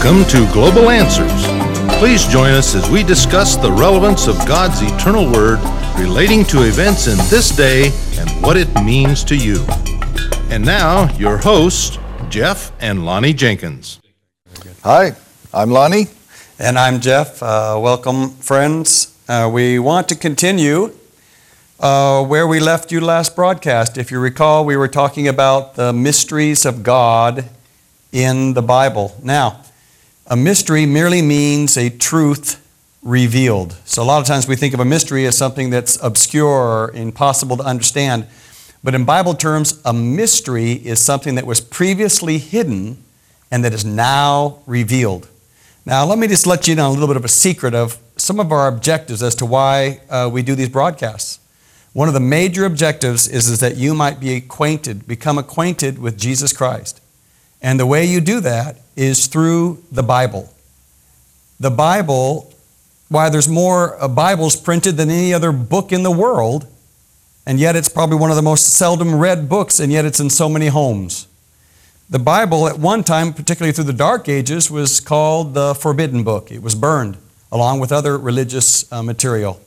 Welcome to Global Answers. Please join us as we discuss the relevance of God's eternal Word relating to events in this day and what it means to you. And now, your hosts, Jeff and Lonnie Jenkins. Hi, I'm Lonnie. And I'm Jeff. Uh, welcome, friends. Uh, we want to continue uh, where we left you last broadcast. If you recall, we were talking about the mysteries of God in the Bible. Now, a mystery merely means a truth revealed. So, a lot of times we think of a mystery as something that's obscure or impossible to understand. But in Bible terms, a mystery is something that was previously hidden and that is now revealed. Now, let me just let you know a little bit of a secret of some of our objectives as to why uh, we do these broadcasts. One of the major objectives is, is that you might be acquainted, become acquainted with Jesus Christ. And the way you do that is through the Bible. The Bible, why there's more uh, Bibles printed than any other book in the world, and yet it's probably one of the most seldom read books, and yet it's in so many homes. The Bible, at one time, particularly through the Dark Ages, was called the Forbidden Book. It was burned along with other religious uh, material.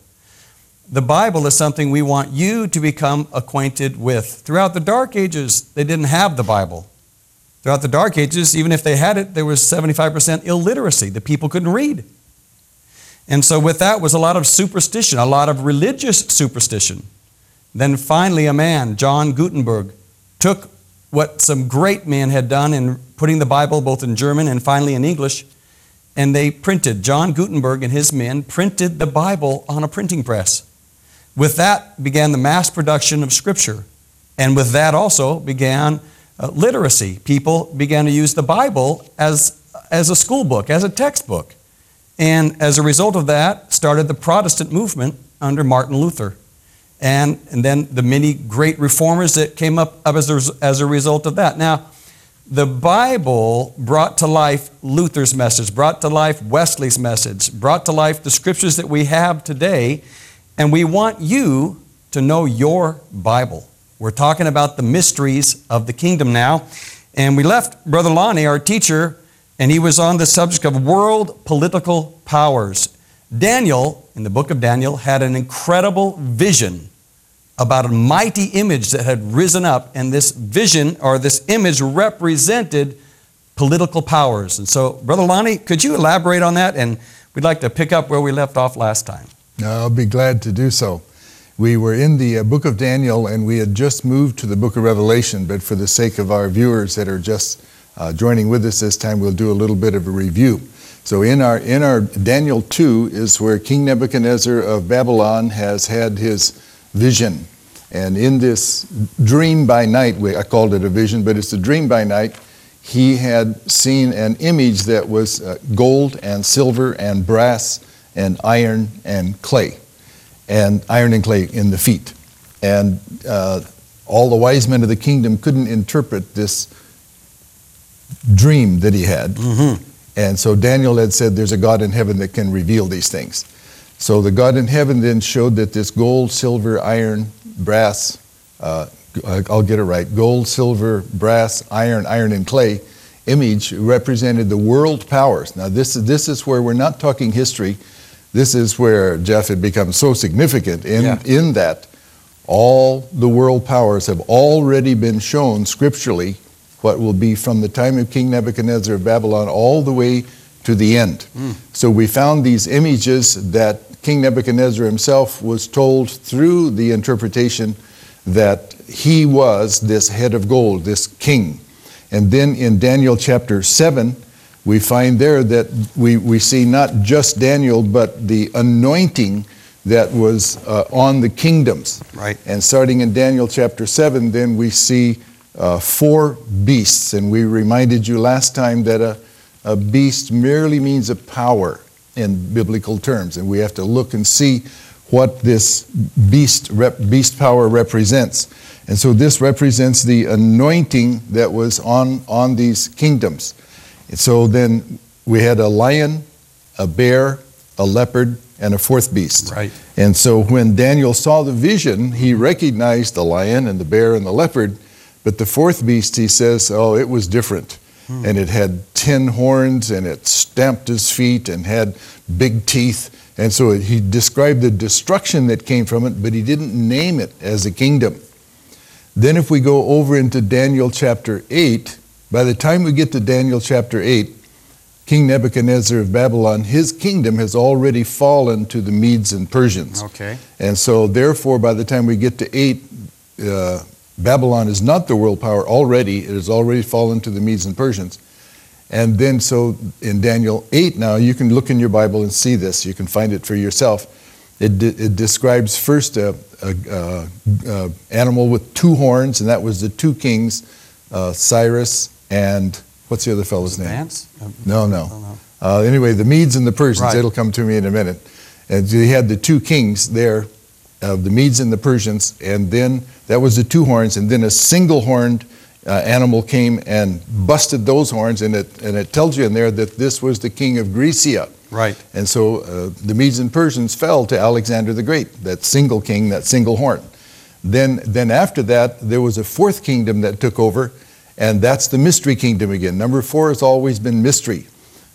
The Bible is something we want you to become acquainted with. Throughout the Dark Ages, they didn't have the Bible. Throughout the Dark Ages, even if they had it, there was 75% illiteracy. The people couldn't read. And so, with that was a lot of superstition, a lot of religious superstition. Then finally, a man, John Gutenberg, took what some great men had done in putting the Bible both in German and finally in English, and they printed. John Gutenberg and his men printed the Bible on a printing press. With that began the mass production of Scripture. And with that also began uh, literacy. People began to use the Bible as, as a school book, as a textbook. And as a result of that, started the Protestant movement under Martin Luther and, and then the many great reformers that came up, up as, a, as a result of that. Now, the Bible brought to life Luther's message, brought to life Wesley's message, brought to life the scriptures that we have today, and we want you to know your Bible. We're talking about the mysteries of the kingdom now, and we left Brother Lonnie, our teacher, and he was on the subject of world political powers. Daniel, in the book of Daniel, had an incredible vision about a mighty image that had risen up, and this vision or this image represented political powers. And so, Brother Lonnie, could you elaborate on that? And we'd like to pick up where we left off last time. I'll be glad to do so. We were in the uh, book of Daniel and we had just moved to the book of Revelation, but for the sake of our viewers that are just uh, joining with us this time, we'll do a little bit of a review. So in our in our Daniel 2 is where King Nebuchadnezzar of Babylon has had his vision and in this dream by night, I called it a vision, but it's a dream by night, he had seen an image that was uh, gold and silver and brass and iron and clay, and iron and clay in the feet. And uh, all the wise men of the kingdom couldn't interpret this dream that he had. Mm-hmm. And so Daniel had said, There's a God in heaven that can reveal these things. So the God in heaven then showed that this gold, silver, iron, brass, uh, I'll get it right, gold, silver, brass, iron, iron, and clay image represented the world powers. Now, this, this is where we're not talking history. This is where Jeff had become so significant in, yeah. in that all the world powers have already been shown scripturally what will be from the time of King Nebuchadnezzar of Babylon all the way to the end. Mm. So we found these images that King Nebuchadnezzar himself was told through the interpretation that he was this head of gold, this king. And then in Daniel chapter 7, we find there that we, we see not just Daniel, but the anointing that was uh, on the kingdoms. Right. And starting in Daniel chapter 7, then we see uh, four beasts. And we reminded you last time that a, a beast merely means a power in biblical terms. And we have to look and see what this beast, rep, beast power represents. And so this represents the anointing that was on, on these kingdoms. And so then we had a lion, a bear, a leopard, and a fourth beast. Right. And so when Daniel saw the vision, he recognized the lion and the bear and the leopard, but the fourth beast, he says, oh, it was different. Hmm. and it had ten horns, and it stamped his feet and had big teeth. And so he described the destruction that came from it, but he didn't name it as a kingdom. Then, if we go over into Daniel chapter 8, by the time we get to Daniel chapter 8, King Nebuchadnezzar of Babylon, his kingdom has already fallen to the Medes and Persians. Okay. And so, therefore, by the time we get to 8, uh, Babylon is not the world power already. It has already fallen to the Medes and Persians. And then, so in Daniel 8 now, you can look in your Bible and see this. You can find it for yourself. It, de- it describes first a, a, a, a, animal with two horns, and that was the two kings, uh, Cyrus and what's the other fellow's name? Vance? No, no. Uh, anyway, the Medes and the Persians. Right. It'll come to me in a minute. And they had the two kings there, of the Medes and the Persians, and then that was the two horns, and then a single-horned uh, animal came and busted those horns, and it and it tells you in there that this was the king of Grecia. Right. And so uh, the Medes and Persians fell to Alexander the Great, that single king, that single horn. Then, then after that, there was a fourth kingdom that took over, and that's the mystery kingdom again. Number four has always been mystery.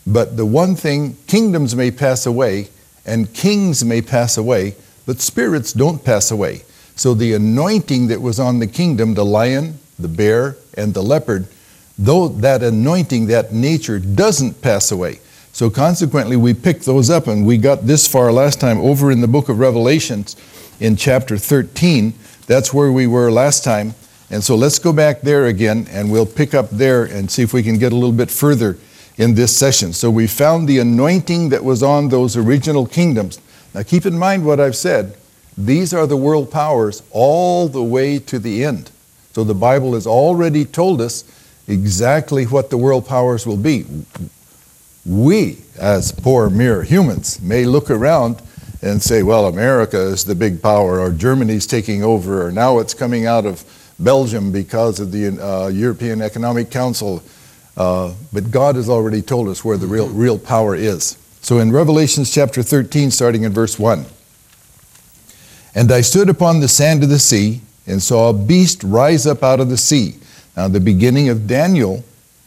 But the one thing, kingdoms may pass away, and kings may pass away, but spirits don't pass away. So the anointing that was on the kingdom, the lion, the bear, and the leopard, though that anointing, that nature doesn't pass away. So consequently, we picked those up and we got this far last time over in the book of Revelations in chapter 13. That's where we were last time. And so let's go back there again and we'll pick up there and see if we can get a little bit further in this session. So we found the anointing that was on those original kingdoms. Now keep in mind what I've said. These are the world powers all the way to the end. So the Bible has already told us exactly what the world powers will be we, as poor mere humans, may look around and say, well, America is the big power, or Germany's taking over, or now it's coming out of Belgium because of the uh, European Economic Council. Uh, but God has already told us where the real, real power is. So in Revelations chapter 13, starting in verse 1 And I stood upon the sand of the sea and saw a beast rise up out of the sea. Now, the beginning of Daniel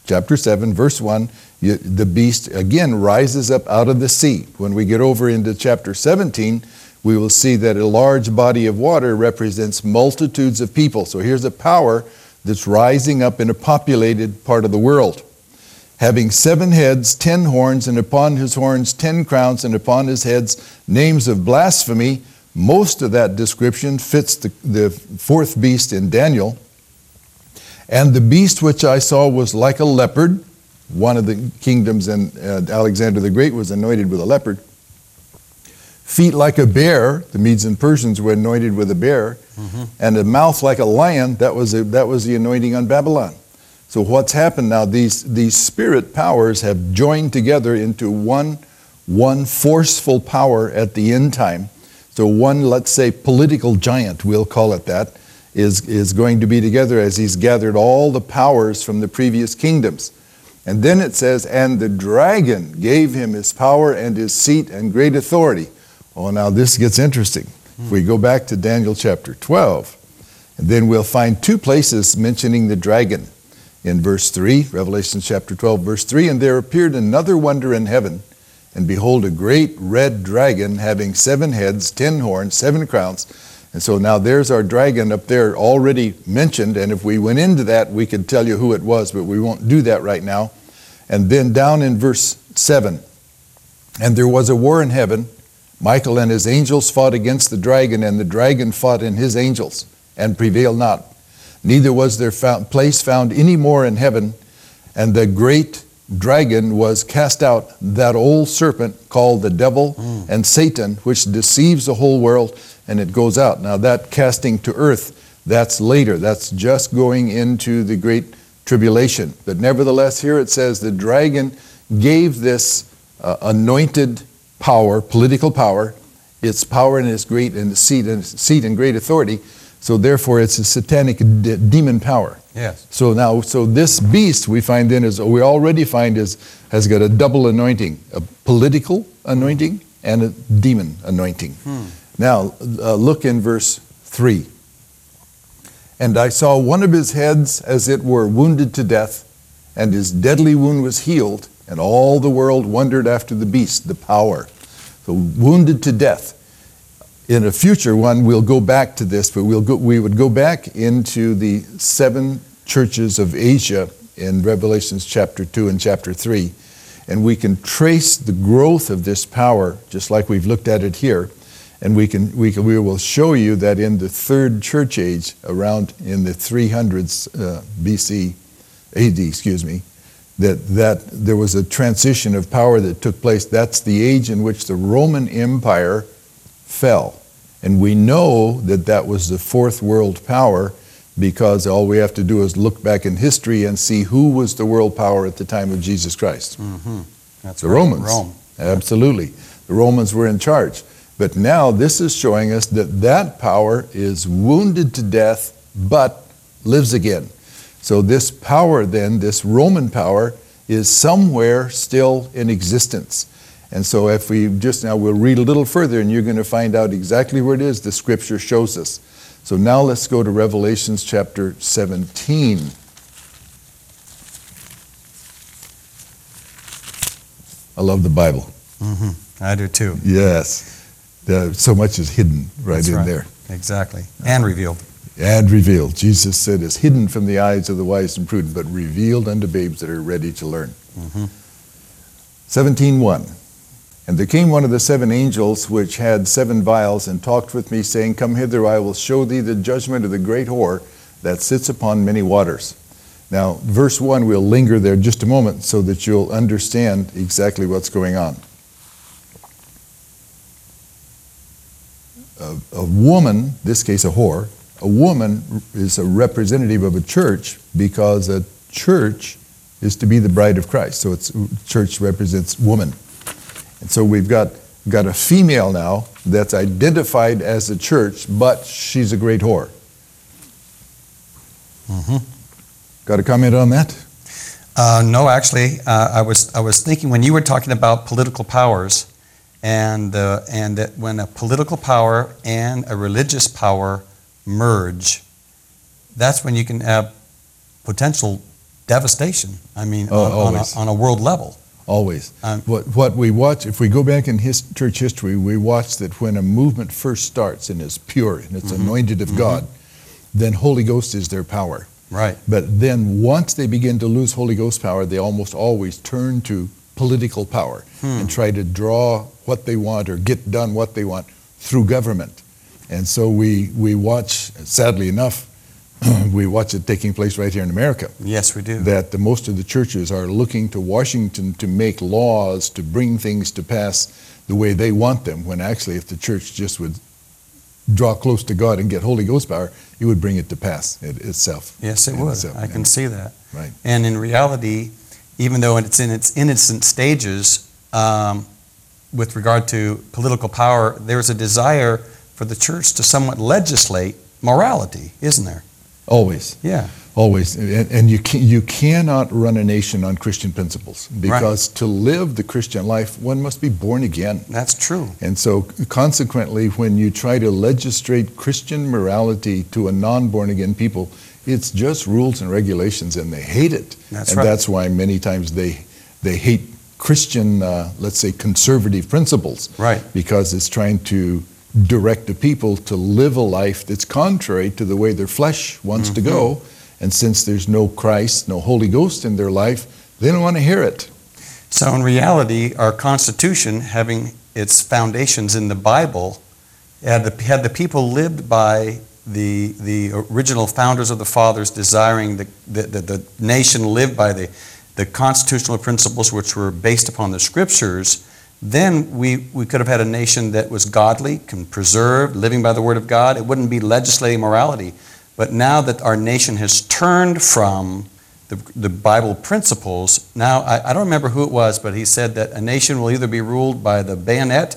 chapter 7, verse 1 the beast again rises up out of the sea. When we get over into chapter 17, we will see that a large body of water represents multitudes of people. So here's a power that's rising up in a populated part of the world. Having seven heads, ten horns, and upon his horns ten crowns, and upon his heads names of blasphemy. Most of that description fits the, the fourth beast in Daniel. And the beast which I saw was like a leopard one of the kingdoms, and uh, Alexander the Great was anointed with a leopard. Feet like a bear, the Medes and Persians were anointed with a bear, mm-hmm. and a mouth like a lion, that was, a, that was the anointing on Babylon. So what's happened now, these, these spirit powers have joined together into one, one forceful power at the end time. So one, let's say, political giant, we'll call it that, is, is going to be together as he's gathered all the powers from the previous kingdoms. And then it says, And the dragon gave him his power and his seat and great authority. Oh, now this gets interesting. If we go back to Daniel chapter 12, and then we'll find two places mentioning the dragon. In verse 3, Revelation chapter 12, verse 3, and there appeared another wonder in heaven, and behold, a great red dragon having seven heads, ten horns, seven crowns. And so now there's our dragon up there already mentioned, and if we went into that, we could tell you who it was, but we won't do that right now. And then down in verse 7 And there was a war in heaven. Michael and his angels fought against the dragon, and the dragon fought in his angels and prevailed not. Neither was their found, place found any more in heaven, and the great dragon was cast out, that old serpent called the devil mm. and Satan, which deceives the whole world, and it goes out. Now, that casting to earth, that's later. That's just going into the great tribulation. But nevertheless, here it says the dragon gave this uh, anointed power, political power, its power and its great and its seat and seat and great authority. So therefore, it's a satanic de- demon power. Yes. So now, so this beast we find then is we already find is has got a double anointing, a political anointing and a demon anointing. Hmm. Now uh, look in verse three. And I saw one of his heads as it were wounded to death, and his deadly wound was healed, and all the world wondered after the beast, the power. So wounded to death. In a future one, we'll go back to this, but we'll go, we would go back into the seven churches of Asia in Revelations chapter 2 and chapter 3, and we can trace the growth of this power, just like we've looked at it here. And we, can, we, can, we will show you that in the third church age, around in the 300s uh, BC, AD, excuse me, that, that there was a transition of power that took place. That's the age in which the Roman Empire fell. And we know that that was the fourth world power because all we have to do is look back in history and see who was the world power at the time of Jesus Christ. Mm-hmm. That's the right. Romans. Rome. Absolutely. The Romans were in charge. But now this is showing us that that power is wounded to death but lives again. So this power then, this Roman power, is somewhere still in existence. And so if we just now we'll read a little further and you're going to find out exactly where it is the scripture shows us. So now let's go to Revelations chapter 17. I love the Bible. Mm-hmm. I do too. Yes. So much is hidden right That's in right. there Exactly. And revealed. And revealed. Jesus said, is hidden from the eyes of the wise and prudent, but revealed unto babes that are ready to learn. Mm-hmm. 17.1 And there came one of the seven angels which had seven vials and talked with me, saying, Come hither, I will show thee the judgment of the great whore that sits upon many waters. Now, verse 1, we'll linger there just a moment so that you'll understand exactly what's going on. A, a woman, this case a whore, a woman is a representative of a church because a church is to be the bride of Christ. So it's church represents woman. And so we've got got a female now that's identified as a church, but she's a great whore. Mm-hmm. Got a comment on that? Uh, no, actually, uh, I was I was thinking when you were talking about political powers, and uh, and that when a political power and a religious power merge, that's when you can have potential devastation. I mean, Oh, on, on, a, on a world level. Always. Um, what, what we watch, if we go back in his, church history, we watch that when a movement first starts and is pure and it's Mhm. anointed of Mhm. God, then Holy Ghost is their power. Right. But then once they begin to lose Holy Ghost power, they almost always turn to political power Hmm. and try to draw what they want or get done what they want through government. And so we, we watch, sadly enough, we watch it taking place right here in America Yes, we do. that the, most of the churches are looking to Washington to make laws to bring things to pass the way they want them, when actually, if the church just would draw close to God and get Holy Ghost power, it would bring it to pass it, itself. Yes, it would. itself, I can yeah. see that. Right. And in reality, even though it's in its innocent stages, um, with regard to political power, there's a desire for the church to somewhat legislate morality, isn't there? Always, Yeah. always. And, and you, can, you cannot run a nation on Christian principles because to live the Christian life, one must be born again. That's true. And so, consequently, when you try to legislate Christian morality to a non born again people, it's just rules and regulations, and they hate it. That's and right. that's why many times they, they hate Christian, uh, let's say, conservative principles, Right. because it's trying to direct the people to live a life that's contrary to the way their flesh wants to go. Mm-hmm. And since there's no Christ, no Holy Ghost in their life, they don't want to hear it. So, in reality, our Constitution, having its foundations in the Bible, had the, had the people lived by the, the original founders of the fathers desiring the, the, the, the nation lived by the, the constitutional principles which were based upon the scriptures, then we, we could have had a nation that was godly, can preserve, living by the word of God. It wouldn't be legislating morality. But now that our nation has turned from the, the Bible principles, now I, I don't remember who it was, but he said that a nation will either be ruled by the bayonet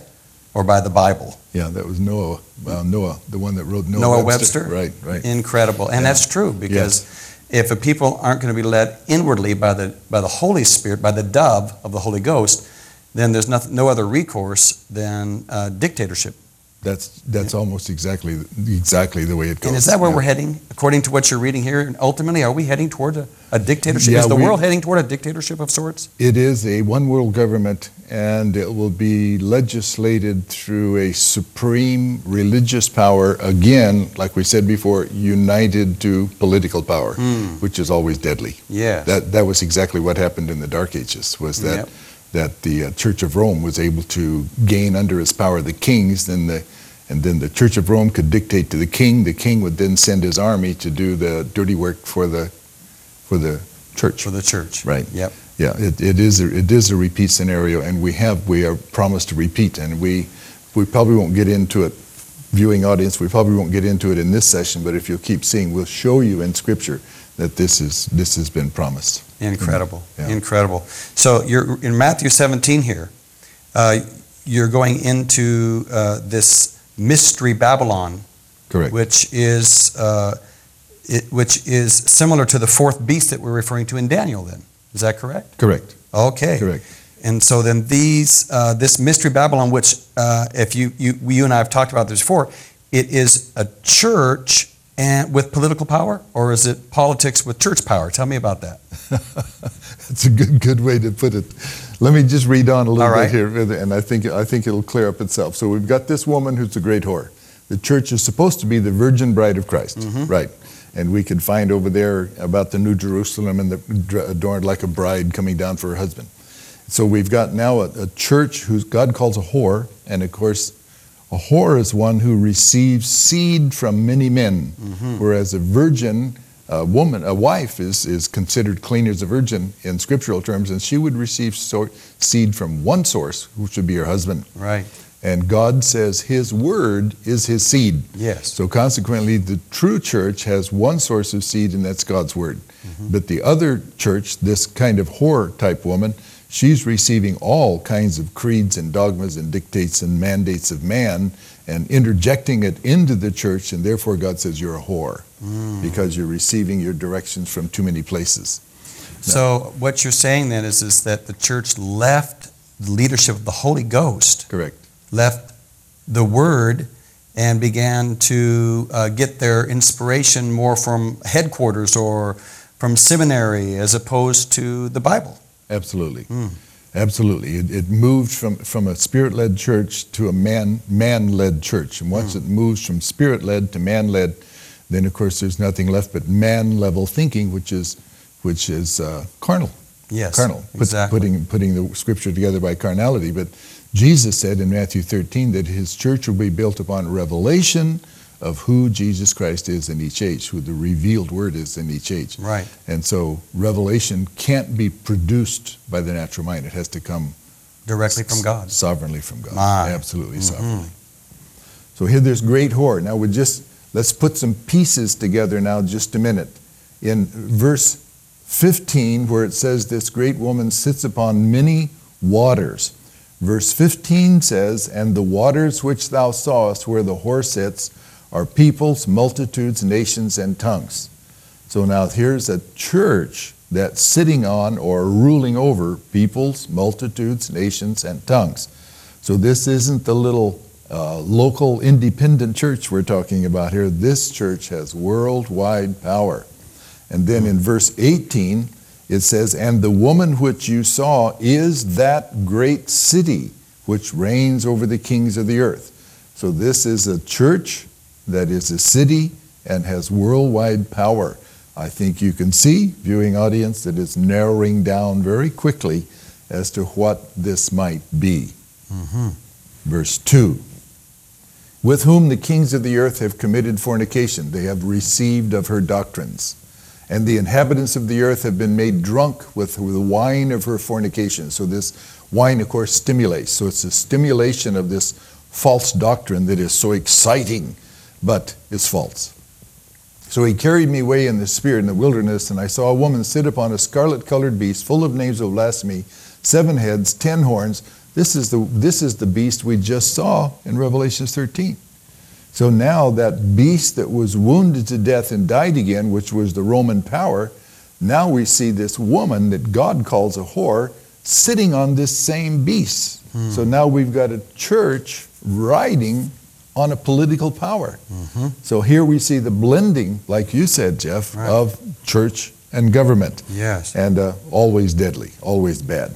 or by the Bible. Yeah, that was Noah, uh, Noah, the one that wrote Noah, Noah Webster? Right, right. Incredible. And Yeah. that's true because if a people aren't going to be led inwardly by the, by the Holy Spirit, by the dove of the Holy Ghost, then there's nothing, no other recourse than uh, dictatorship. That's that's almost exactly exactly the way it goes. And is that where Yeah. we're heading, according to what you're reading here? And ultimately, are we heading toward a, a dictatorship? Yeah, is the we- world heading toward a dictatorship of sorts? It is a one world government, and it will be legislated through a supreme religious power, again, like we said before, united to political power, Hmm. which is always deadly. Yeah. That, that was exactly what happened in the Dark Ages, was that, Yep. That the uh, Church of Rome was able to gain under its power the kings, then the, and then the Church of Rome could dictate to the king. The king would then send his army to do the dirty work for the, for the church. For the church. Right. Yep. Yeah, it, it is a, it is a repeat scenario, and we have we are promised to repeat, and we we probably won't get into it, viewing audience. We probably won't get into it in this session, but if you'll keep seeing, we'll show you in Scripture that this is this has been promised. Incredible. Yeah. Incredible. So you're in Matthew 17 here. Uh, you're going into uh, this mystery Babylon, Correct. which is uh, it, which is similar to the fourth beast that we're referring to in Daniel. Then is that correct? Correct. Okay. Correct. And so then these uh, this mystery Babylon, which uh, if you, you you and I have talked about this before, it is a church and with political power, or is it politics with church power? Tell me about that. That's a good good way to put it. Let me just read on a little right. bit here, and I think I think it'll clear up itself. So we've got this woman who's a great whore. The church is supposed to be the virgin bride of Christ, Mm-hmm. right? And we could find over there about the New Jerusalem and the adorned like a bride coming down for her husband. So we've got now a, a church who God calls a whore, and of course, a whore is one who receives seed from many men, Mm-hmm. whereas a virgin, a woman, a wife is, is considered clean as a virgin in scriptural terms, and she would receive so, seed from one source, which would be her husband. Right. And God says His word is His seed. Yes. So consequently, the true church has one source of seed, and that's God's word. But the other church, this kind of whore type woman, she's receiving all kinds of creeds and dogmas and dictates and mandates of man and interjecting it into the church, and therefore God says you're a whore because you're receiving your directions from too many places. So what you're saying then is, is that the church left the leadership of the Holy Ghost, Correct. left the Word, and began to uh, get their inspiration more from headquarters or from seminary as opposed to the Bible. Absolutely. Hmm. Absolutely. It, it moved from, from a spirit led church to a man man led church. And once it moves from spirit led to man led, then of course there's nothing left but man level thinking, which is which is uh, carnal. Yes. Carnal. Put- Exactly. Putting putting the scripture together by carnality. But Jesus said in Matthew 13 that his church will be built upon revelation of who Jesus Christ is in each age, who the revealed word is in each age. Right. And so revelation can't be produced by the natural mind. It has to come Directly from God. sovereignly from God. My. Absolutely Mhm. sovereignly. So here there's great whore. Now we just let's put some pieces together now just a minute. In verse 15 where it says this great woman sits upon many waters. Verse 15 says, "And the waters which thou sawest where the whore sits are peoples, multitudes, nations and tongues." So now here's a church that's sitting on or ruling over peoples, multitudes, nations, and tongues. So this isn't the little uh, local independent church we're talking about here. This church has worldwide power. And then in verse 18, it says, And the woman which you saw is that great city which reigns over the kings of the earth. So this is a church that is a city and has worldwide power. I think you can see, viewing audience, that it's narrowing down very quickly as to what this might be. Mm-hmm. Verse 2 With whom the kings of the earth have committed fornication, they have received of her doctrines. And the inhabitants of the earth have been made drunk with the wine of her fornication. So, this wine, of course, stimulates. So, it's a stimulation of this false doctrine that is so exciting, but is false. So he carried me away in the spirit in the wilderness, and I saw a woman sit upon a scarlet colored beast full of names of blasphemy, seven heads, ten horns. This is the, this is the beast we just saw in Revelation 13. So now that beast that was wounded to death and died again, which was the Roman power, now we see this woman that God calls a whore sitting on this same beast. Hmm. So now we've got a church riding on a political power. Mm-hmm. So here we see the blending, like you said, Jeff, Right. of church and government, Yes. and uh, always deadly, always bad.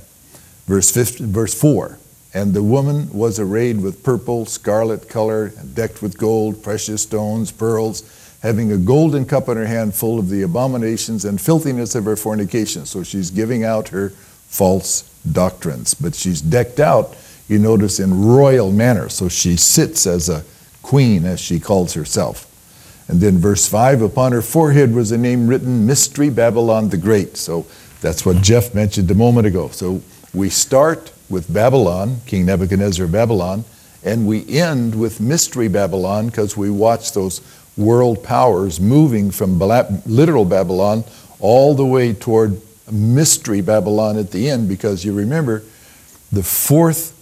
Verse 15, verse 4 And the woman was arrayed with purple, scarlet color, decked with gold, precious stones, pearls, having a golden cup in her hand full of the abominations and filthiness of her fornication. So she's giving out her false doctrines, but she's decked out, you notice, in royal manner. So she sits as a queen, as she calls herself. And then verse 5 Upon her forehead was a name written, Mystery Babylon the Great. So that's what Jeff mentioned a moment ago. So we start with Babylon, King Nebuchadnezzar of Babylon, and we end with Mystery Babylon because we watch those world powers moving from literal Babylon all the way toward Mystery Babylon at the end because you remember the fourth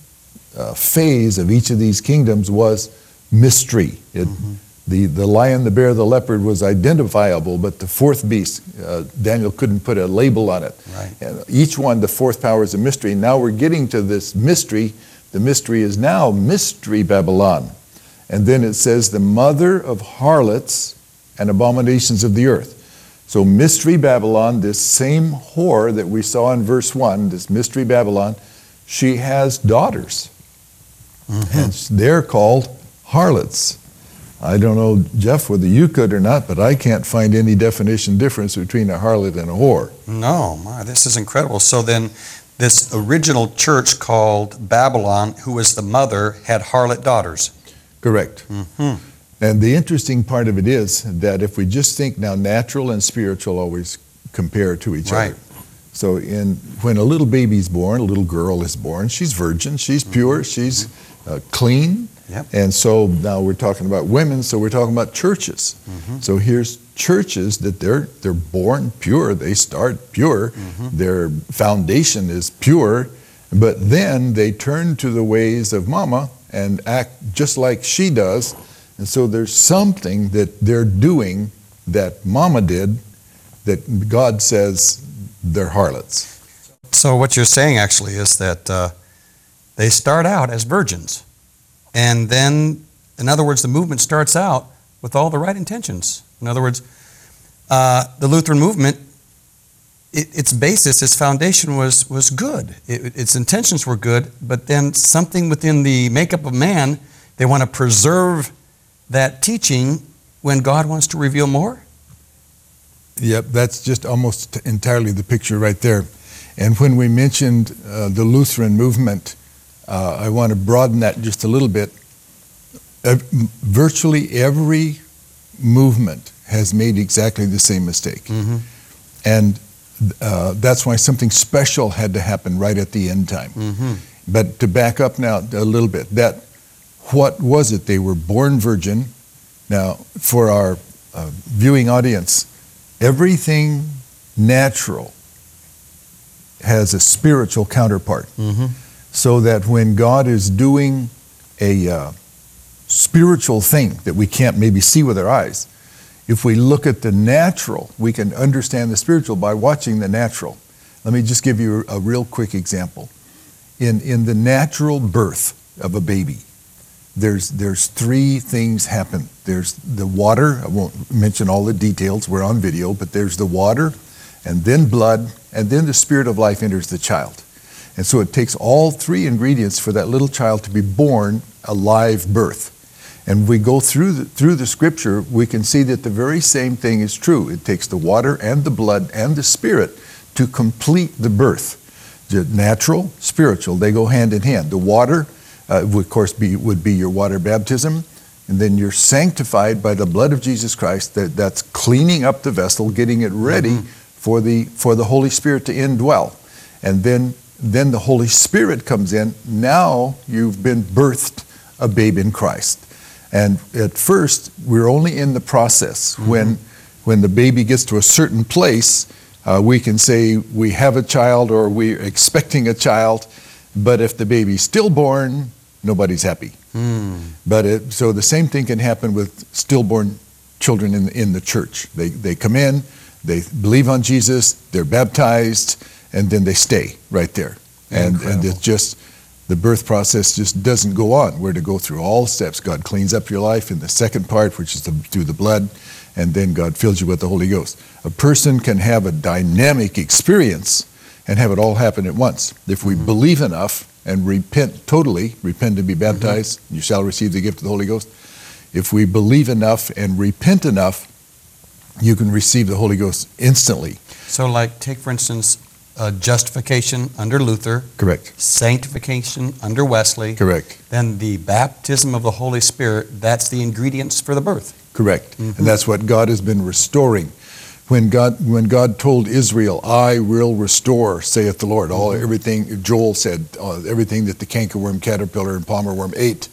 uh, phase of each of these kingdoms was mystery. It, the, the lion, the bear, the leopard was identifiable, but the fourth beast, uh, Daniel couldn't put a label on it. Right. And each one, the fourth power is a mystery. Now we're getting to this mystery. The mystery is now Mystery Babylon. And then it says, the mother of harlots and abominations of the earth. So, Mystery Babylon, this same whore that we saw in verse 1, this Mystery Babylon, she has daughters. And they're called harlots. I don't know, Jeff, whether you could or not, but I can't find any definition difference between a harlot and a whore. No, my, this is incredible. So then, this original church called Babylon, who was the mother, had harlot daughters. Correct. Mm-hmm. And the interesting part of it is that if we just think now, natural and spiritual always compare to each Right. other. So, in when a little baby's born, a little girl is born, she's virgin, she's pure, she's uh, clean. Yep. And so now we're talking about women, so we're talking about churches. Mm-hmm. So here's churches that they're they're born pure, they start pure, Mm-hmm. their foundation is pure, but then they turn to the ways of mama and act just like she does. And so there's something that they're doing that mama did that God says they're harlots. So what you're saying actually is that uh, they start out as virgins, and then, in other words, the movement starts out with all the right intentions. In other words, uh, the Lutheran movement, it, its basis, its foundation was was good. It, its intentions were good, but then something within the makeup of man, they want to preserve that teaching when God wants to reveal more. Yep, that's just almost entirely the picture right there. And when we mentioned uh, the Lutheran movement, uh, I want to broaden that just a little bit. Ev- virtually every movement has made exactly the same mistake. Mm-hmm. And uh, that's why something special had to happen right at the end time. Mm-hmm. But to back up now a little bit, that what was it? They were born virgin. Now, for our uh, viewing audience, everything natural has a spiritual counterpart. Mm-hmm. So that when God is doing a uh, spiritual thing that we can't maybe see with our eyes, if we look at the natural, we can understand the spiritual by watching the natural. Let me just give you a real quick example. In, in the natural birth of a baby, there's, there's three things happen. There's the water, I won't mention all the details, we're on video, but there's the water, and then blood, and then the spirit of life enters the child. And so it takes all three ingredients for that little child to be born a live birth. And we go through the, through the scripture, we can see that the very same thing is true. It takes the water and the blood and the spirit to complete the birth. The natural, spiritual, they go hand in hand. The water, uh, would, of course, be, would be your water baptism, and then you're sanctified by the blood of Jesus Christ. That, that's cleaning up the vessel, getting it ready for, the, for the Holy Spirit to indwell. And then, then the Holy Spirit comes in. Now you've been birthed a babe in Christ. And at first, we're only in the process. When, when the baby gets to a certain place, uh, we can say we have a child or we're expecting a child. But if the baby's stillborn, nobody's happy. Mm. But it, so the same thing can happen with stillborn children in, in the church. They, they come in, they believe on Jesus, they're baptized, and then they stay right there. And, and it's just the birth process just doesn't go on. We're to go through all steps. God cleans up your life in the second part, which is the, through the blood, and then God fills you with the Holy Ghost. A person can have a dynamic experience and have it all happen at once. If we mm-hmm. believe enough and repent totally, repent and be mm-hmm. baptized, you shall receive the gift of the Holy Ghost. If we believe enough and repent enough, you can receive the Holy Ghost instantly. So, like, take for instance, uh, justification under Luther, Correct. sanctification under Wesley, Correct. then the baptism of the Holy Spirit, that's the ingredients for the birth. Correct. And that's what God has been restoring. When God, when God told Israel, I will restore, saith the Lord, all everything, Joel said, uh, everything that the cankerworm, caterpillar, and palmer worm ate,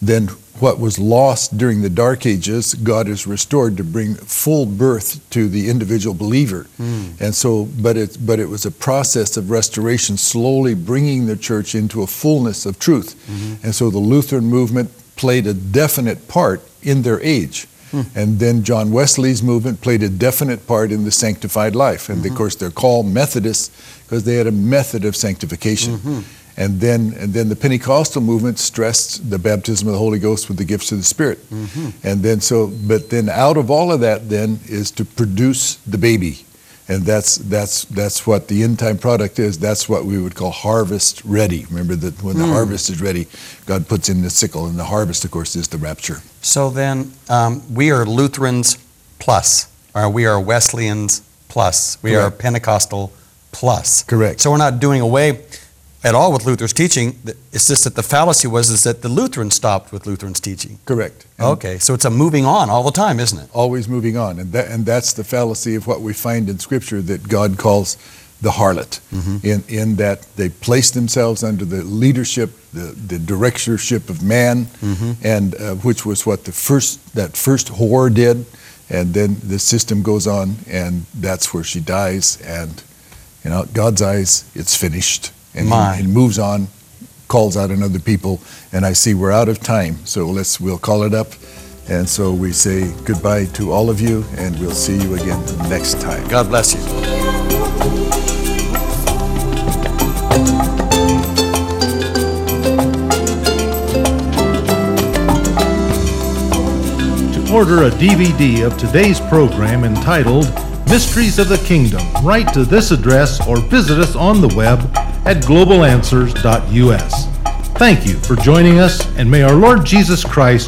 then what was lost during the dark ages, God has restored to bring full birth to the individual believer. Hmm. And so, but it, but it was a process of restoration, slowly bringing the church into a fullness of truth. Mm-hmm. And so the Lutheran movement played a definite part in their age. Hmm. And then John Wesley's movement played a definite part in the sanctified life. And of mm-hmm. course, they're called Methodists because they had a method of sanctification. Mm-hmm. And then, and then the Pentecostal movement stressed the baptism of the Holy Ghost with the gifts of the Spirit. And then so, but then out of all of that, then is to produce the baby, and that's that's that's what the end time product is. That's what we would call harvest ready. Remember that when the harvest is ready, God puts in the sickle, and the harvest, of course, is the rapture. So then, um, we are Lutherans plus, or we are Wesleyans plus, we are Pentecostal plus. Correct. So we're not doing away at all with Luther's teaching. It's just that the fallacy was is that the Lutherans stopped with Lutherans' teaching. Correct. And Okay, so it's a moving on all the time, isn't it? Always moving on, and that and that's the fallacy of what we find in Scripture that God calls the harlot. In in that they place themselves under the leadership, the, the directorship of man, and uh, which was what the first that first whore did, and then the system goes on, and that's where she dies, and you know, God's eyes, it's finished, and My. he, he moves on, calls out on other people, and I see we're out of time, so let's we'll call it up. And so we say goodbye to all of you, and we'll see you again next time. God bless you. To order a DVD of today's program entitled Mysteries of the Kingdom, write to this address or visit us on the web at globalanswers.us. Thank you for joining us, and may our Lord Jesus Christ